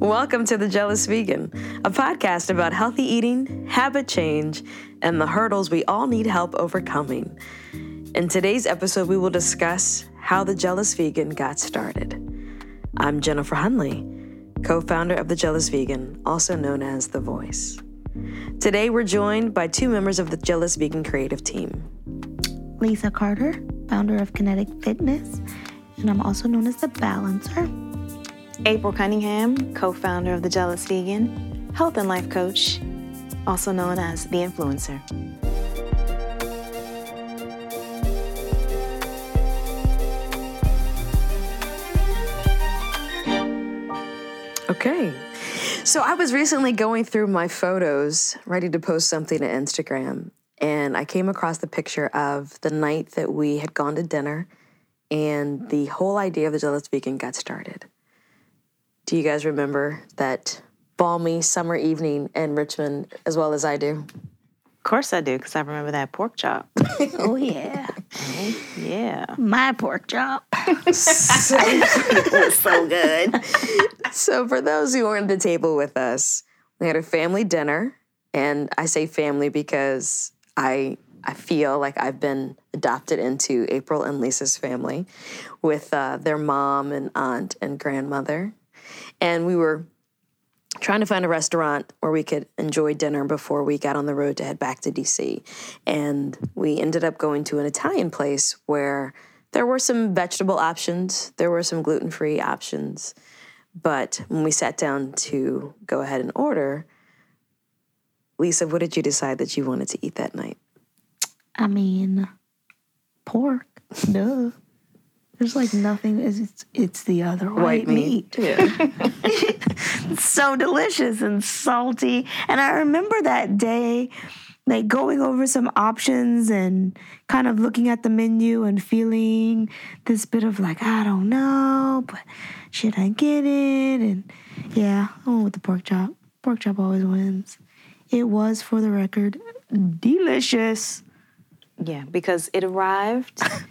Welcome to The Jealous Vegan, a podcast about healthy eating, habit change, and the hurdles we all need help overcoming. In today's episode, we will discuss how The Jealous Vegan got started. I'm Jennifer Hunley, co founder of The Jealous Vegan, also known as The Voice. Today, we're joined by two members of the Jealous Vegan creative team Lisa Carter, founder of Kinetic Fitness, and I'm also known as The Balancer. April Cunningham, co founder of The Jealous Vegan, health and life coach, also known as The Influencer. Okay. So I was recently going through my photos, ready to post something to Instagram, and I came across the picture of the night that we had gone to dinner and the whole idea of the Jealous Vegan got started. Do you guys remember that balmy summer evening in Richmond as well as I do? Of course I do, because I remember that pork chop. Oh, yeah. yeah. My pork chop. so, It was so good. so for those who weren't at the table with us, we had a family dinner, and I say family because I I feel like I've been adopted into April and Lisa's family with uh, their mom and aunt and grandmother, and we were trying to find a restaurant where we could enjoy dinner before we got on the road to head back to DC. And we ended up going to an Italian place where there were some vegetable options, there were some gluten free options. But when we sat down to go ahead and order, Lisa, what did you decide that you wanted to eat that night? I mean, pork. Duh. There's like nothing. It's, it's the other white, meat. Yeah. It's so delicious and salty. And I remember that day, like going over some options and kind of looking at the menu and feeling this bit of like, I don't know, but should I get it? And yeah, I went with the pork chop. Pork chop always wins. It was, for the record, delicious. Yeah, because it arrived.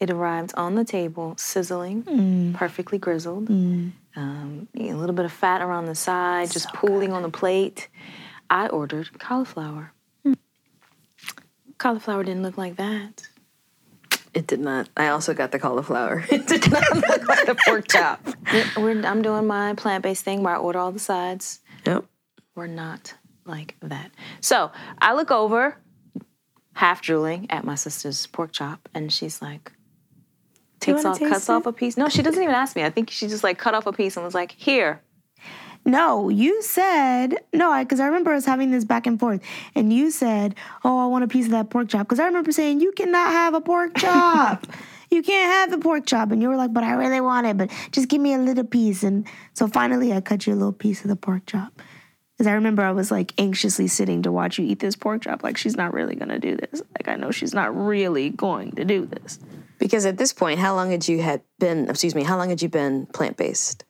It arrived on the table, sizzling, mm. perfectly grizzled. Mm. Um, a little bit of fat around the side, just pooling on the plate. I ordered cauliflower. Mm. Cauliflower didn't look like that. it did not. I also got the cauliflower. It did not look like the pork chop. We're, I'm doing my plant based thing where I order all the sides. Yep. We're not like that. So I look over, half drooling at my sister's pork chop, and she's like, takes off, cuts it? off a piece. No, she doesn't even ask me. I think she just like cut off a piece and was like, here. No, you said no, because I, remember us having this back and forth, and you said, "Oh, I want a piece of that pork chop," because I remember saying, "You cannot have a pork chop. you can't have the pork chop," and you were like, "But I really want it. But just give me a little piece." And so finally, I cut you a little piece of the pork chop. Because I remember I was like anxiously sitting to watch you eat this pork chop. Like she's not really gonna do this. Like I know she's not really going to do this. Because at this point, how long had you had been? Excuse me. How long had you been plant based?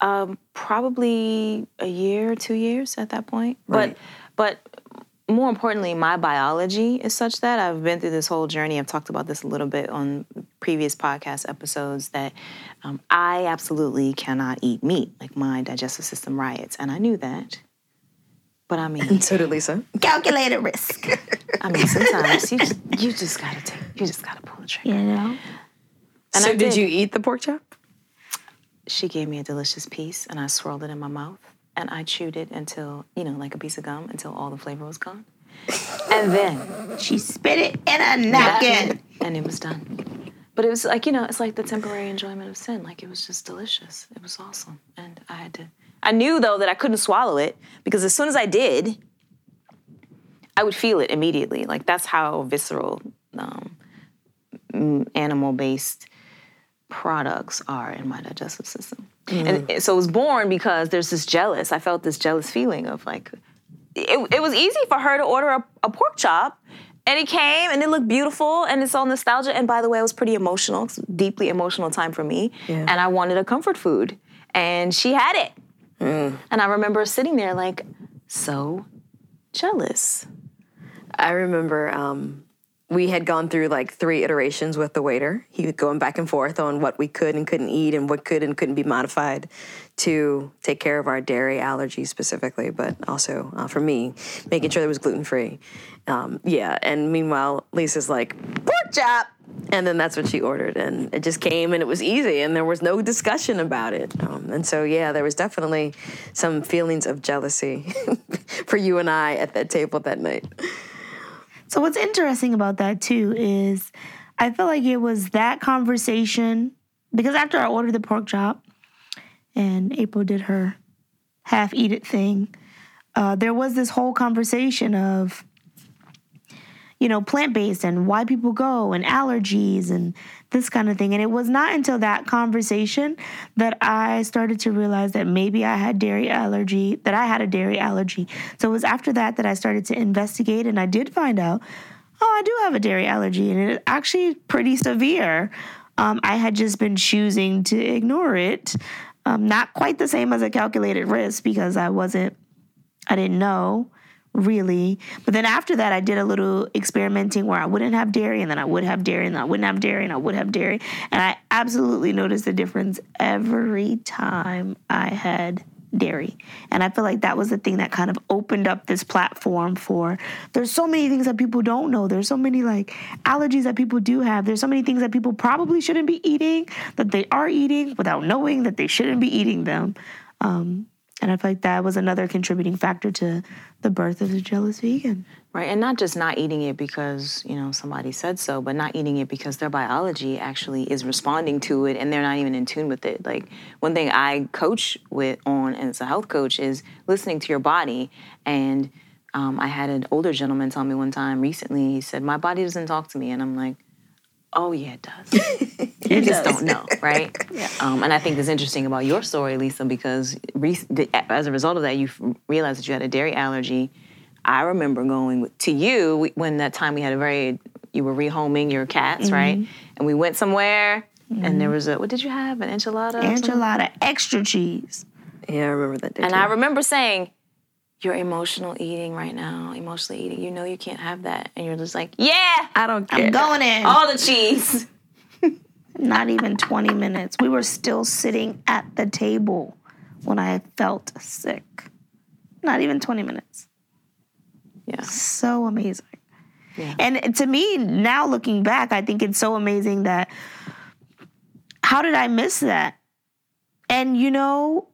Um, probably a year, or two years at that point. Right. But but more importantly, my biology is such that I've been through this whole journey. I've talked about this a little bit on previous podcast episodes that um, I absolutely cannot eat meat. Like my digestive system riots, and I knew that. But I mean, And so did Lisa. Calculated risk. I mean, sometimes you just, you just gotta take, you just gotta pull the trigger. you know. And so I did did. you eat the pork chop? she gave me a delicious piece and I swirled it in my mouth and I chewed it until, you know, like a piece of gum until all the flavor was gone. And then She spit it in a napkin. and it was done. But it was like, you know, it's like the temporary enjoyment of sin. Like it was just delicious. It was awesome. And I had to I knew though that I couldn't swallow it because as soon as I did, I would feel it immediately. Like that's how visceral um, animal based products are in my digestive system. And so it was born because there's this jealous, I felt this jealous feeling of like, it, it was easy for her to order a, a pork chop. And it came and it looked beautiful and it's all nostalgia. And by the way, it was pretty emotional, deeply emotional time for me. Yeah. And I wanted a comfort food. And she had it. And I remember sitting there like, so jealous. I remember um, we had gone through like three iterations with the waiter. He was going back and forth on what we could and couldn't eat and what could and couldn't be modified to take care of our dairy allergies specifically, but also uh, for me, making sure that it was gluten free. Um, yeah, and meanwhile, Lisa's like, pork chop! And then that's what she ordered, and it just came and it was easy, and there was no discussion about it. Um, and so, yeah, there was definitely some feelings of jealousy for you and I at that table that night. So what's interesting about that too is I feel like it was that conversation because after I ordered the pork chop and April did her half eat it thing, uh, there was this whole conversation of you know plant based and why people go and allergies and this kind of thing. And it was not until that conversation that I started to realize that maybe I had dairy allergy, that I had a dairy allergy. So it was after that that I started to investigate and I did find out, oh, I do have a dairy allergy and it's actually pretty severe. Um, I had just been choosing to ignore it. Um, not quite the same as a calculated risk because I wasn't, I didn't know really. But then after that, I did a little experimenting where I wouldn't have dairy and then I would have dairy and I wouldn't have dairy and I would have dairy. And I absolutely noticed the difference every time I had dairy. And I feel like that was the thing that kind of opened up this platform for there's so many things that people don't know. There's so many like allergies that people do have. There's so many things that people probably shouldn't be eating that they are eating without knowing that they shouldn't be eating them. Um, and I feel like that was another contributing factor to the birth of the jealous vegan. Right, and not just not eating it because you know somebody said so, but not eating it because their biology actually is responding to it, and they're not even in tune with it. Like one thing I coach with on as a health coach is listening to your body. And um, I had an older gentleman tell me one time recently. He said, "My body doesn't talk to me," and I'm like, Oh yeah, it does. you just don't know, right? yeah. Um, and I think it's interesting about your story, Lisa, because re- as a result of that, you realized that you had a dairy allergy. I remember going to you when that time we had a very you were rehoming your cats, mm-hmm. right? And we went somewhere, mm-hmm. and there was a what did you have? An enchilada. Enchilada, extra cheese. Yeah, I remember that. and too. I remember saying, you're emotional eating right now, emotionally eating. You know you can't have that. And you're just like, yeah, I don't care. I'm going in. All the cheese. Not even 20 minutes. We were still sitting at the table when I felt sick. Not even 20 minutes. Yeah. So amazing. Yeah. And to me, now looking back, I think it's so amazing that how did I miss that? And you know,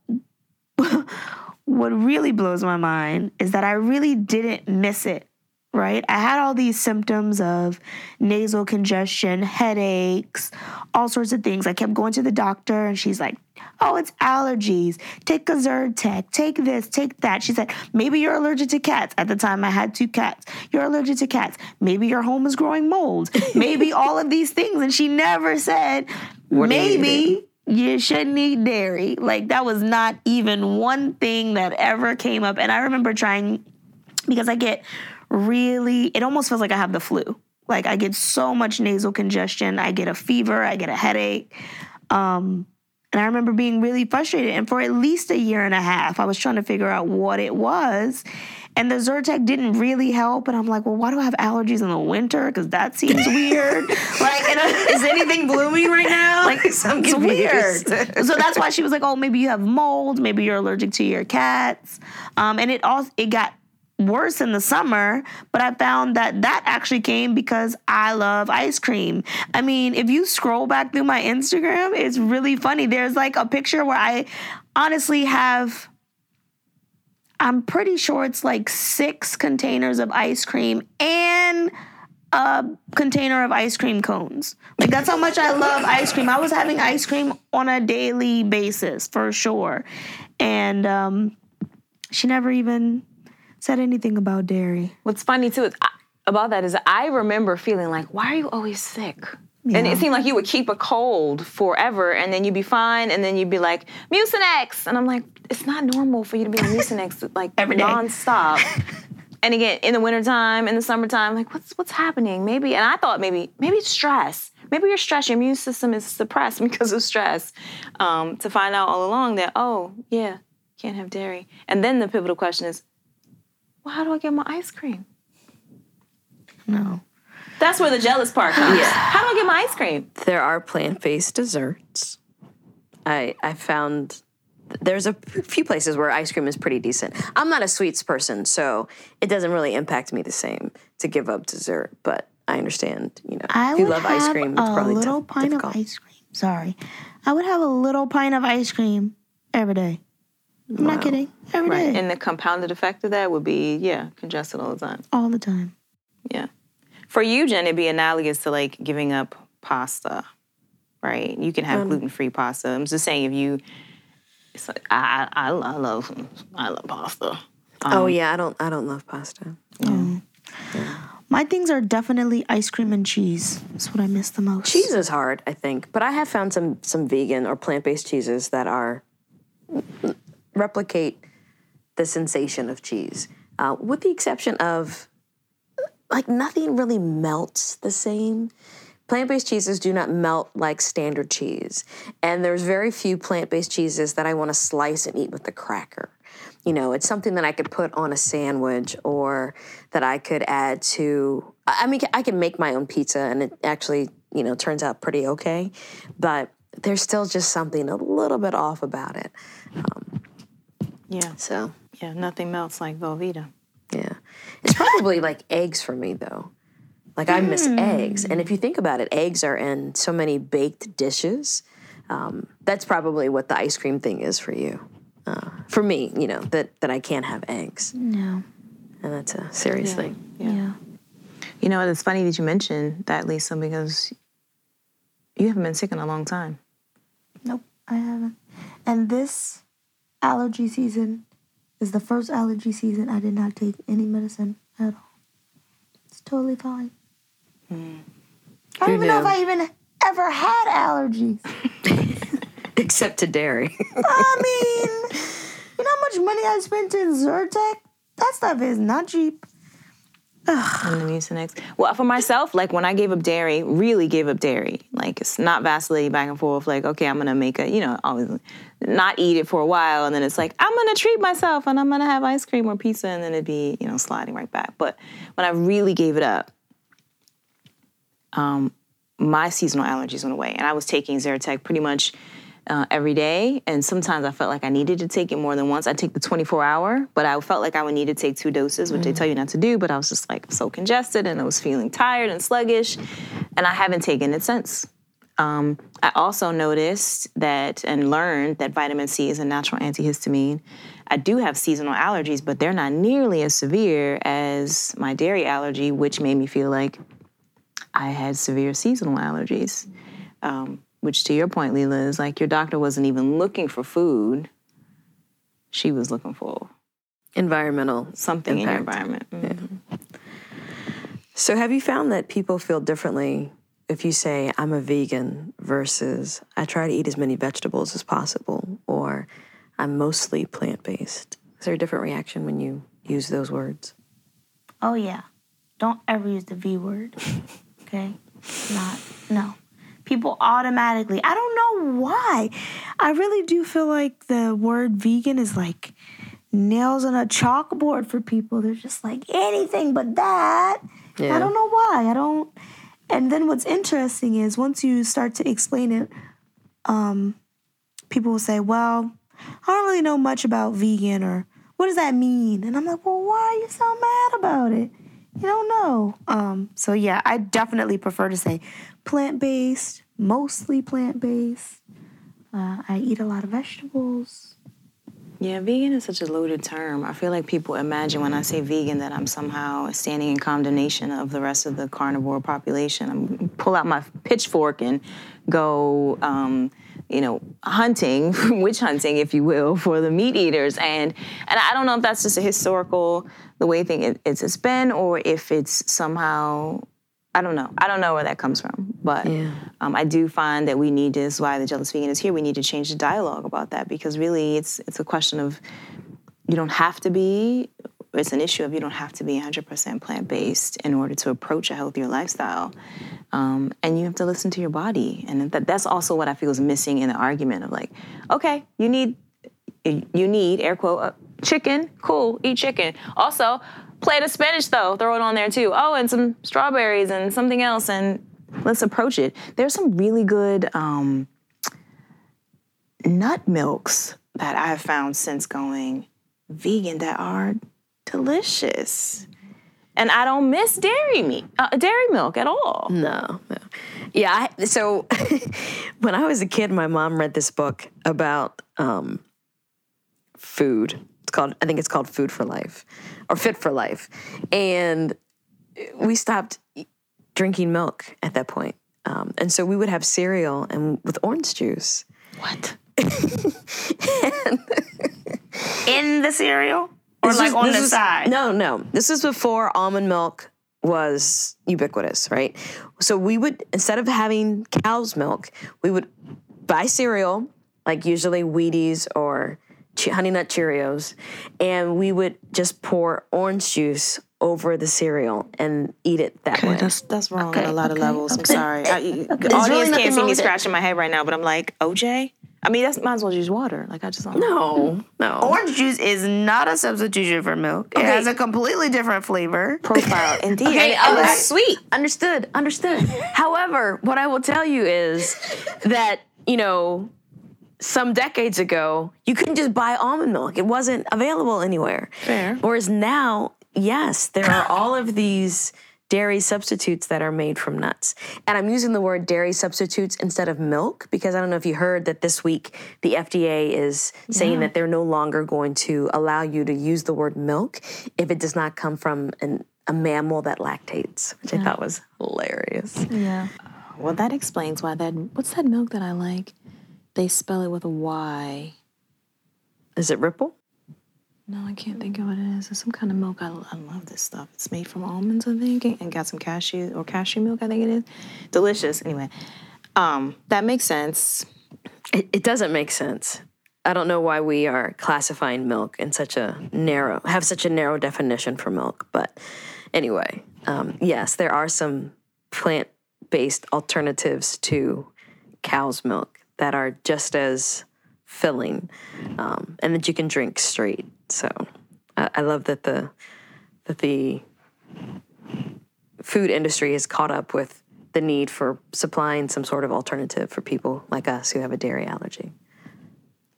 what really blows my mind is that I really didn't miss it, right? I had all these symptoms of nasal congestion, headaches, all sorts of things. I kept going to the doctor and she's like, oh, it's allergies. Take a Zyrtec, take this, take that. She said, maybe you're allergic to cats. At the time, I had two cats. You're allergic to cats. Maybe your home is growing mold. Maybe all of these things. And she never said, maybe you shouldn't eat dairy. Like that was not even one thing that ever came up. And I remember trying because I get really, it almost feels like I have the flu. Like I get so much nasal congestion, I get a fever, I get a headache. Um, and I remember being really frustrated. And for at least a year and a half, I was trying to figure out what it was. And the Zyrtec didn't really help. And I'm like, well, why do I have allergies in the winter? Because that seems weird. like, is anything blooming right now? Like, it's weird. so that's why she was like, oh, maybe you have mold. Maybe you're allergic to your cats. Um, and it all it got worse in the summer, but I found that that actually came because I love ice cream. I mean, if you scroll back through my Instagram, it's really funny. There's like a picture where I honestly have I'm pretty sure it's like six containers of ice cream and a container of ice cream cones. Like that's how much I love ice cream. I was having ice cream on a daily basis for sure. And um, she never even said anything about dairy. What's funny too is, about that is I remember feeling like, why are you always sick? Yeah. And it seemed like you would keep a cold forever and then you'd be fine and then you'd be like, Mucinex. And I'm like, it's not normal for you to be on Mucinex like Every day. nonstop. and again, in the wintertime, in the summertime, like what's what's happening? Maybe and I thought maybe maybe it's stress. Maybe you're stressed, your immune system is suppressed because of stress. Um, to find out all along that, oh, yeah, can't have dairy. And then the pivotal question is, well, how do I get my ice cream? No. That's where the jealous part comes. Yeah. How do I get my ice cream? There are plant-based desserts. I I found there's a few places where ice cream is pretty decent. I'm not a sweets person, so it doesn't really impact me the same to give up dessert. But I understand, you know, I if you would love have ice cream, it's a little tough- pint difficult. of ice cream. Sorry, I would have a little pint of ice cream every day. I'm not kidding. Every day, Right. And the compounded effect of that would be, yeah, congested all the time. all the time. Yeah. For you, Jen, it'd be analogous to like giving up pasta, right? You can have um, gluten free pasta. I'm just saying if you, it's like, I, I, I love, I love pasta. Oh um, yeah, I don't I don't love pasta. Mm. My things are definitely ice cream and cheese. That's what I miss the most. Cheese is hard, I think, but I have found some some vegan or plant based cheeses that are replicate the sensation of cheese, uh, with the exception of like nothing really melts the same. Plant based cheeses do not melt like standard cheese, and there's very few plant based cheeses that I want to slice and eat with a cracker. You know, it's something that I could put on a sandwich or that I could add to. I I mean, I can make my own pizza, and it actually, you know, turns out pretty okay. But there's still just something a little bit off about it. Um, yeah. So, Yeah. Nothing melts like Velveeta. Yeah, it's probably like eggs for me though. Like I miss eggs, and if you think about it, eggs are in so many baked dishes. Um, that's probably what the ice cream thing is for you. Uh, for me, you know that that I can't have eggs, No. and that's a serious thing. Yeah. You know, it's funny that you mentioned that, Lisa, because you haven't been sick in a long time. Nope, I haven't. And this allergy season is the first allergy season I did not take any medicine at all. It's totally fine. Hmm. I don't even know if? I even ever had allergies. Except to dairy. I mean, you know how much money I spent in Zyrtec? That stuff is not cheap. And the Mucinex. Well, for myself, like when I gave up dairy, really gave up dairy. Like it's not vacillating back and forth. Like okay, I'm gonna make a, you know, always not eat it for a while, and then it's like I'm gonna treat myself and I'm gonna have ice cream or pizza, and then it'd be, you know, sliding right back. But when I really gave it up, um, my seasonal allergies went away, and I was taking Zyrtec pretty much. Uh, every day, and sometimes I felt like I needed to take it more than once. I take the 24 hour, but I felt like I would need to take two doses, which they tell you not to do. But I was just like so congested, and I was feeling tired and sluggish, and I haven't taken it since. Um, I also noticed that and learned that vitamin C is a natural antihistamine. I do have seasonal allergies, but they're not nearly as severe as my dairy allergy, which made me feel like I had severe seasonal allergies. Um, which, to your point, Leela, is like your doctor wasn't even looking for food; she was looking for Environmental something in your Impact. environment. Mhm. So, have you found that people feel differently if you say, I'm a vegan versus I try to eat as many vegetables as possible, or I'm mostly plant based? Is there a different reaction when you use those words? Oh, yeah. Don't ever use the V word. Okay? Not, no. People automatically, I don't know why. I really do feel like the word vegan is like nails on a chalkboard for people. They're just like anything but that. Yeah. I don't know why. I don't. And then what's interesting is once you start to explain it, um, people will say, well, I don't really know much about vegan or what does that mean? And I'm like, well, why are you so mad about it? You don't know. Um, so yeah, I definitely prefer to say plant based, mostly plant based. Uh, I eat a lot of vegetables. Yeah, vegan is such a loaded term. I feel like people imagine when I say vegan that I'm somehow standing in condemnation of the rest of the carnivore population. I'm pull out my pitchfork and go, um, you know, hunting, witch hunting, if you will, for the meat eaters. And and I don't know if that's just a historical the way thing it, it's, been, or if it's somehow I don't know. I don't know where that comes from, but um, I do find that we need. This why the jealous vegan is here. We need to change the dialogue about that because really, it's it's a question of you don't have to be. It's an issue of you don't have to be 100% plant based in order to approach a healthier lifestyle, um, and you have to listen to your body. And that, that's also what I feel is missing in the argument of like, okay, you need you need air quote uh, chicken, cool, eat chicken. Also, plate of spinach though, throw it on there too. Oh, and some strawberries and something else, and let's approach it. There's some really good um, nut milks that I've found since going vegan that are delicious. And I don't miss dairy meat, uh, dairy milk at all. No, no. Yeah, I, so when I was a kid, my mom read this book about um, food. Called, I think it's called Food for Life or Fit for Life. And we stopped drinking milk at that point. Um, and so we would have cereal and with orange juice. What? In the cereal? Or This like was- on the was- side? No, no. This was before almond milk was ubiquitous, right? So we would instead of having cow's milk, we would buy cereal, like usually Wheaties or Honey Nut Cheerios, and we would just pour orange juice over the cereal and eat it that way. That's that's wrong Okay, on a lot of okay, levels. I'm sorry. I, audience really can't see me scratching my head right now, but I'm like, OJ? I mean, that's might as well use water. Like I just don't no, no. Orange juice is not a substitution for milk. It has a completely different flavor. profile. Indeed. Okay, and, and okay. it's sweet. Understood, understood. However, what I will tell you is that, you know, some decades ago, you couldn't just buy almond milk. It wasn't available anywhere. Fair. Whereas now, yes, there are all of these dairy substitutes that are made from nuts. And I'm using the word dairy substitutes instead of milk because I don't know if you heard that this week the FDA is saying that they're no longer going to allow you to use the word milk if it does not come from an, a mammal that lactates, which I thought was hilarious. Yeah. Well, that explains why that. What's that milk that I like? They spell it with a Y. Is it Ripple? No, I can't think of what it is. It's some kind of milk. I, I love this stuff. It's made from almonds, I think, and got some cashew or cashew milk. I think it is. Delicious. Anyway, um, that makes sense. It, it doesn't make sense. I don't know why we are classifying milk in such a narrow, have such a narrow definition for milk. But anyway, um, yes, there are some plant based alternatives to cow's milk that are just as filling um, and that you can drink straight. So I, I love that the that the food industry has caught up with the need for supplying some sort of alternative for people like us who have a dairy allergy.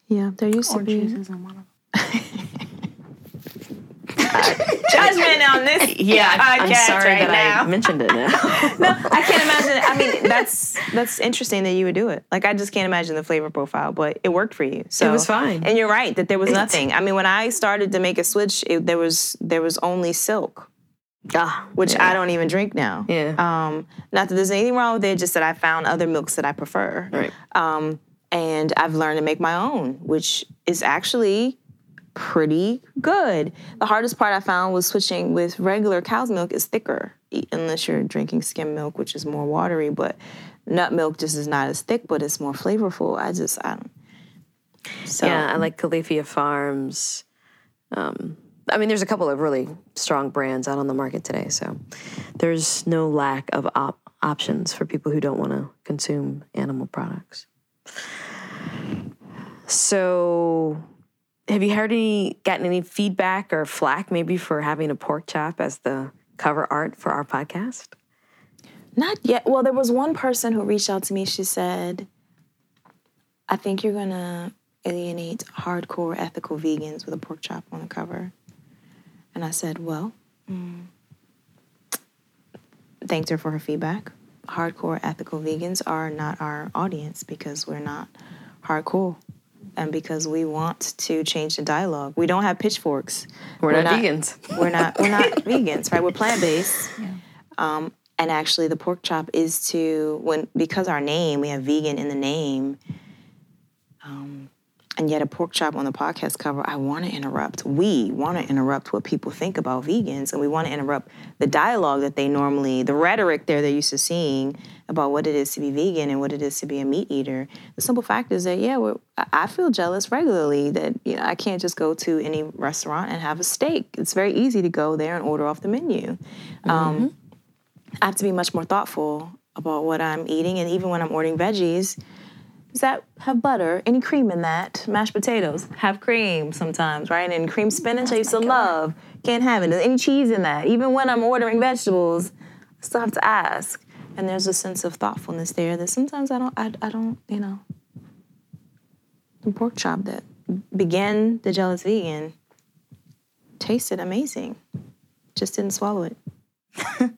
Yeah, there used to be isn't one of them. judgment on this. I'm sorry right that now. I mentioned it now. no, I can't imagine. I mean, that's that's interesting that you would do it. Like, I just can't imagine the flavor profile, but it worked for you. So It was fine. And you're right that there was nothing. I mean, when I started to make a switch, it, there was there was only silk, ah, which I don't even drink now. Yeah. Um, not that there's anything wrong with it, just that I found other milks that I prefer. Right. Um, and I've learned to make my own, which is actually pretty good. The hardest part I found was switching with regular cow's milk is thicker, unless you're drinking skim milk, which is more watery. But nut milk just is not as thick, but it's more flavorful. I just I don't. So Yeah, I like Califia Farms. Um, I mean, there's a couple of really strong brands out on the market today, so there's no lack of op- options for people who don't want to consume animal products. So, have you heard any, gotten any feedback or flack maybe for having a pork chop as the cover art for our podcast? Not yet. Well, there was one person who reached out to me. She said, I think you're to alienate hardcore ethical vegans with a pork chop on the cover. And I said, Well, mm. thanked her for her feedback. Hardcore ethical vegans are not our audience because we're not hardcore and because we want to change the dialogue. We don't have pitchforks. We're, not, vegans. We're not we're not vegans, right? We're plant based. Um, and actually, the pork chop is to when because our name we have vegan in the name. Um, and yet a pork chop on the podcast cover. I want to interrupt. We want to interrupt what people think about vegans, and we want to interrupt the dialogue that they normally, the rhetoric there they're used to seeing about what it is to be vegan and what it is to be a meat eater. The simple fact is that yeah, we're, I feel jealous regularly that you know I can't just go to any restaurant and have a steak. It's very easy to go there and order off the menu. Um, I have to be much more thoughtful about what I'm eating, and even when I'm ordering veggies, Does that have butter? Any cream in that? Mashed potatoes have cream sometimes, right? And cream spinach I used to love. Can't have it. Is any cheese in that? Even when I'm ordering vegetables, I still have to ask. And there's a sense of thoughtfulness there that sometimes I don't, I, I don't, you know. The pork chop that began the jealous vegan tasted amazing. Just didn't swallow it.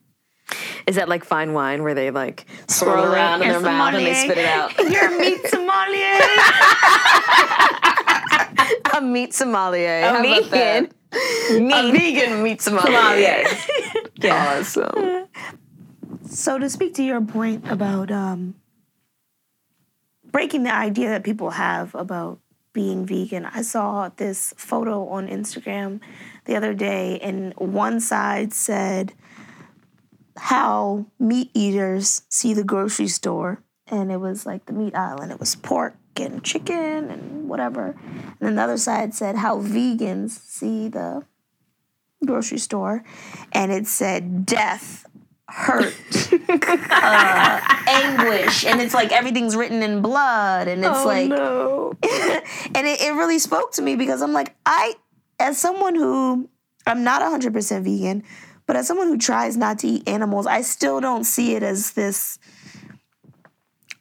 Is that like fine wine where they like swirl Swirl it. around in You're their mouth and they spit it out? You're a meat sommelier. A meat sommelier. How A about that? vegan. A vegan meat sommelier. Yeah. Awesome. So to speak to your point about um, breaking the idea that people have about being vegan, I saw this photo on Instagram the other day, and one side said how meat eaters see the grocery store, and it was like the meat aisle, and it was pork and chicken and whatever. And then the other side said how vegans see the grocery store, and it said death, hurt, uh, anguish, and it's like everything's written in blood, and it's like, no. and it, it really spoke to me because I'm like, I, as someone who, I'm not 100% vegan, but as someone who tries not to eat animals, I still don't see it as this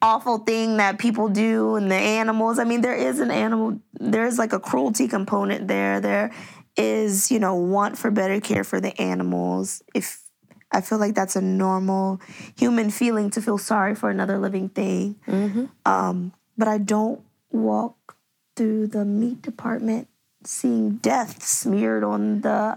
awful thing that people do and the animals. I mean, there is an animal, there's like a cruelty component there. There is, you know, want for better care for the animals. If I feel like that's a normal human feeling to feel sorry for another living thing. Um, but I don't walk through the meat department seeing death smeared on the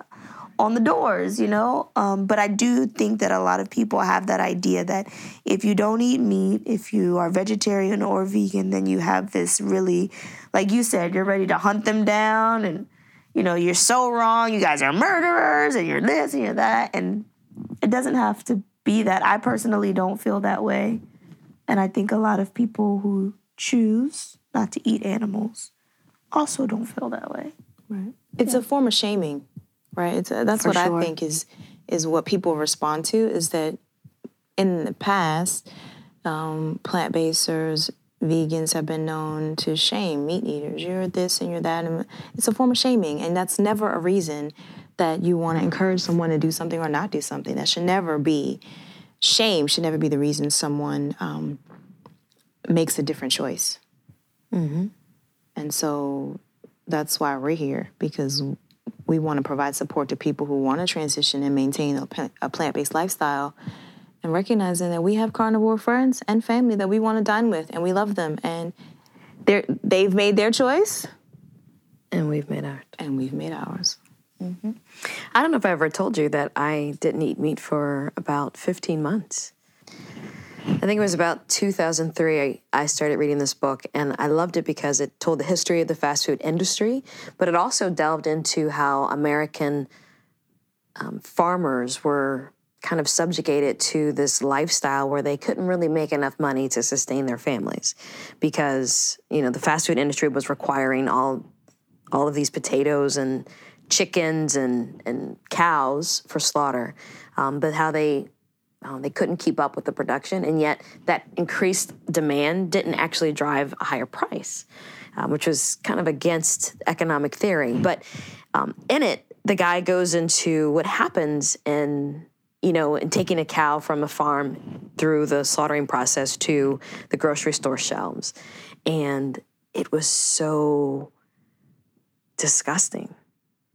on the doors, you know. Um, but I do think that a lot of people have that idea that if you don't eat meat, if you are vegetarian or vegan, then you have this really, like you said, you're ready to hunt them down, and you know you're so wrong. You guys are murderers, and you're this and you're that, and it doesn't have to be that. I personally don't feel that way, and I think a lot of people who choose not to eat animals also don't feel that way. Right. It's a form of shaming, right? It's a, that's For what sure. I think is is what people respond to is that in the past, um, plant basers, vegans have been known to shame meat eaters. You're this and you're that, and it's a form of shaming, and that's never a reason that you want to encourage someone to do something or not do something. That should never be shame. Should never be the reason someone um, makes a different choice. And so that's why we're here because we want to provide support to people who want to transition and maintain a, a plant-based lifestyle and recognizing that we have carnivore friends and family that we want to dine with and we love them and they're, they've made their choice And we've made ours. and we've made ours. I don't know if I ever told you that I didn't eat meat for about 15 months. I think it was about 2003 I, I started reading this book, and I loved it because it told the history of the fast food industry, but it also delved into how American um, farmers were kind of subjugated to this lifestyle where they couldn't really make enough money to sustain their families because you know the fast food industry was requiring all all of these potatoes and chickens and, and cows for slaughter, um, but how they um, they couldn't keep up with the production, and yet that increased demand didn't actually drive a higher price, um, which was kind of against economic theory. But um, in it, the guy goes into what happens in you know, in taking a cow from a farm through the slaughtering process to the grocery store shelves, and it was so disgusting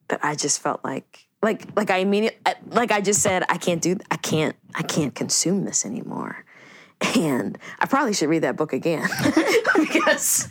that I just felt like like like I immediately like I just said I can't do I can't I can't consume this anymore. And I probably should read that book again because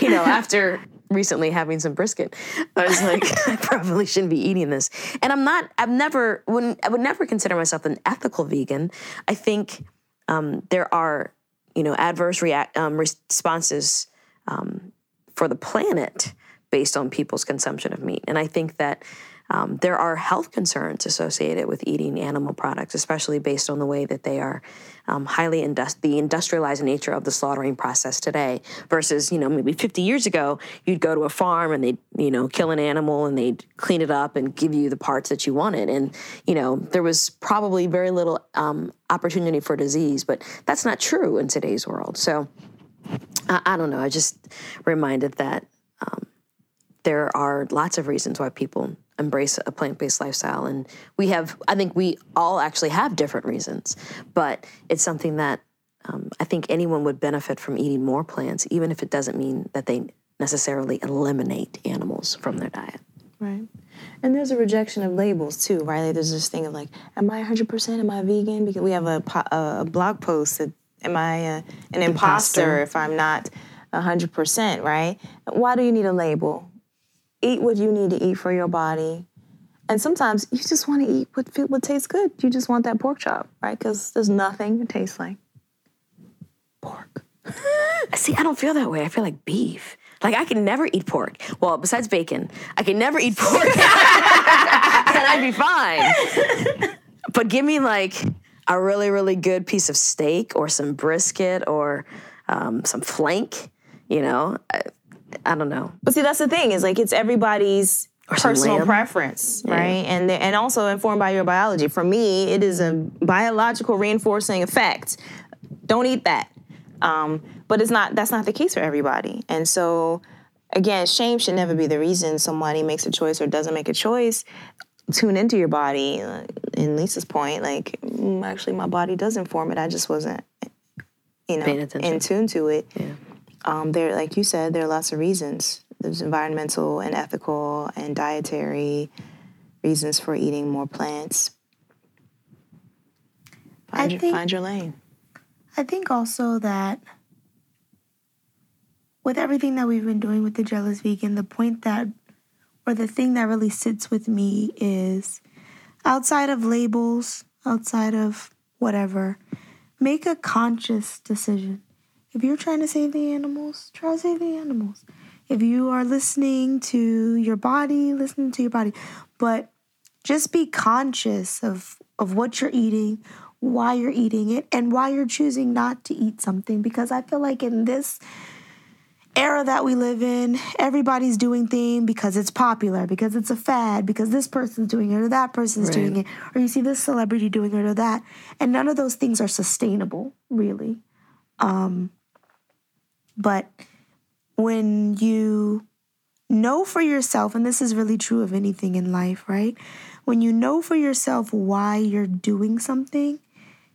you know after recently having some brisket I was like I probably shouldn't be eating this. And I'm not I've never wouldn't I would never consider myself an ethical vegan. I think um, there are you know adverse react um, responses um, for the planet based on people's consumption of meat. And I think that um, there are health concerns associated with eating animal products, especially based on the way that they are um, highly indus- the industrialized nature of the slaughtering process today. Versus, you know, maybe 50 years ago, you'd go to a farm and they'd, you know, kill an animal and they'd clean it up and give you the parts that you wanted. And, you know, there was probably very little um, opportunity for disease, but that's not true in today's world. So, I, I don't know. I just reminded that um, there are lots of reasons why people embrace a plant-based lifestyle and we have i think we all actually have different reasons but it's something that um, i think anyone would benefit from eating more plants even if it doesn't mean that they necessarily eliminate animals from their diet Right. And there's a rejection of labels too, right? Like there's this thing of like, am I 100%? Am I vegan? Because we have a, po- a blog post that, am I uh, an imposter Imposter. if I'm not 100%, right? Why do you need a label? Eat what you need to eat for your body. And sometimes you just want to eat what, what tastes good. You just want that pork chop, right? Because there's nothing that tastes like pork. See, I don't feel that way. I feel like beef. Like I can never eat pork. Well, besides bacon, I can never eat pork, and I'd be fine. But give me like a really, really good piece of steak or some brisket or um, some flank. You know, I, don't know. But see, that's the thing is like it's everybody's personal lamb. preference, right? And the- and also informed by your biology. For me, it is a biological reinforcing effect. Don't eat that. Um, but it's not. That's not the case for everybody. And so, again, shame should never be the reason somebody makes a choice or doesn't make a choice. Tune into your body. Uh, In Lisa's point, like mm, actually, my body does inform it. I just wasn't, you know, in tune to it. Um, there, like you said, there are lots of reasons. There's environmental and ethical and dietary reasons for eating more plants. Find, I your, think- find your lane. I think also that with everything that we've been doing with the Jealous Vegan, the point that, or the thing that really sits with me is outside of labels, outside of whatever, make a conscious decision. If you're trying to save the animals, try to save the animals. If you are listening to your body, listening to your body. But just be conscious of, of what you're eating, why you're eating it, and why you're choosing not to eat something. Because I feel like in this era that we live in, everybody's doing things because it's popular, because it's a fad, because this person's doing it or that person's doing it, or you see this celebrity doing it or that. And none of those things are sustainable, really. Um, but when you know for yourself, and this is really true of anything in life, right? When you know for yourself why you're doing something,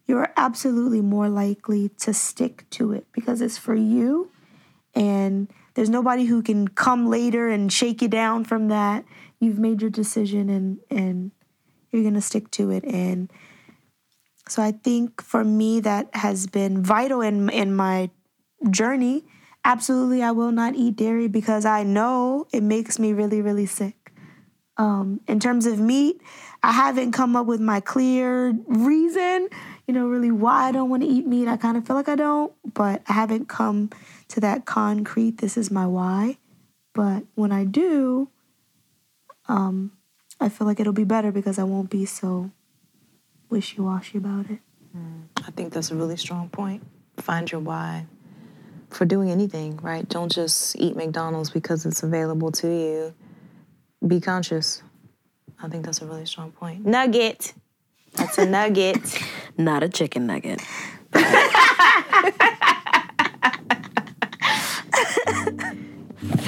you're absolutely more likely to stick to it because it's for you and there's nobody who can come later and shake you down from that. You've made your decision and and you're going to stick to it and so I think for me that has been vital in in my journey. Absolutely I will not eat dairy because I know it makes me really really sick. Um, in terms of meat, I haven't come up with my clear reason, you know, really why I don't want to eat meat. I kind of feel like I don't, but I haven't come to that concrete, this is my why. But when I do, um, I feel like it'll be better because I won't be so wishy washy about it. I think that's a really strong point. Find your why for doing anything, right? Don't just eat McDonald's because it's available to you. Be conscious. I think that's a really strong point. Nugget. That's a nugget. Not a chicken nugget.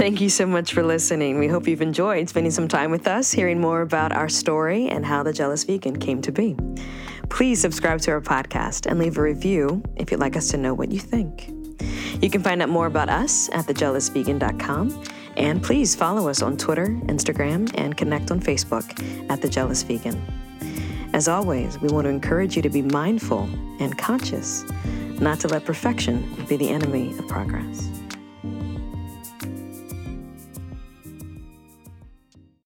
Thank you so much for listening. We hope you've enjoyed spending some time with us, hearing more about our story and how the Jealous Vegan came to be. Please subscribe to our podcast and leave a review if you'd like us to know what you think. You can find out more about us at thejealousvegan.com. And please follow us on Twitter, Instagram, and connect on Facebook at The Jealous Vegan. As always, we want to encourage you to be mindful and conscious, not to let perfection be the enemy of progress.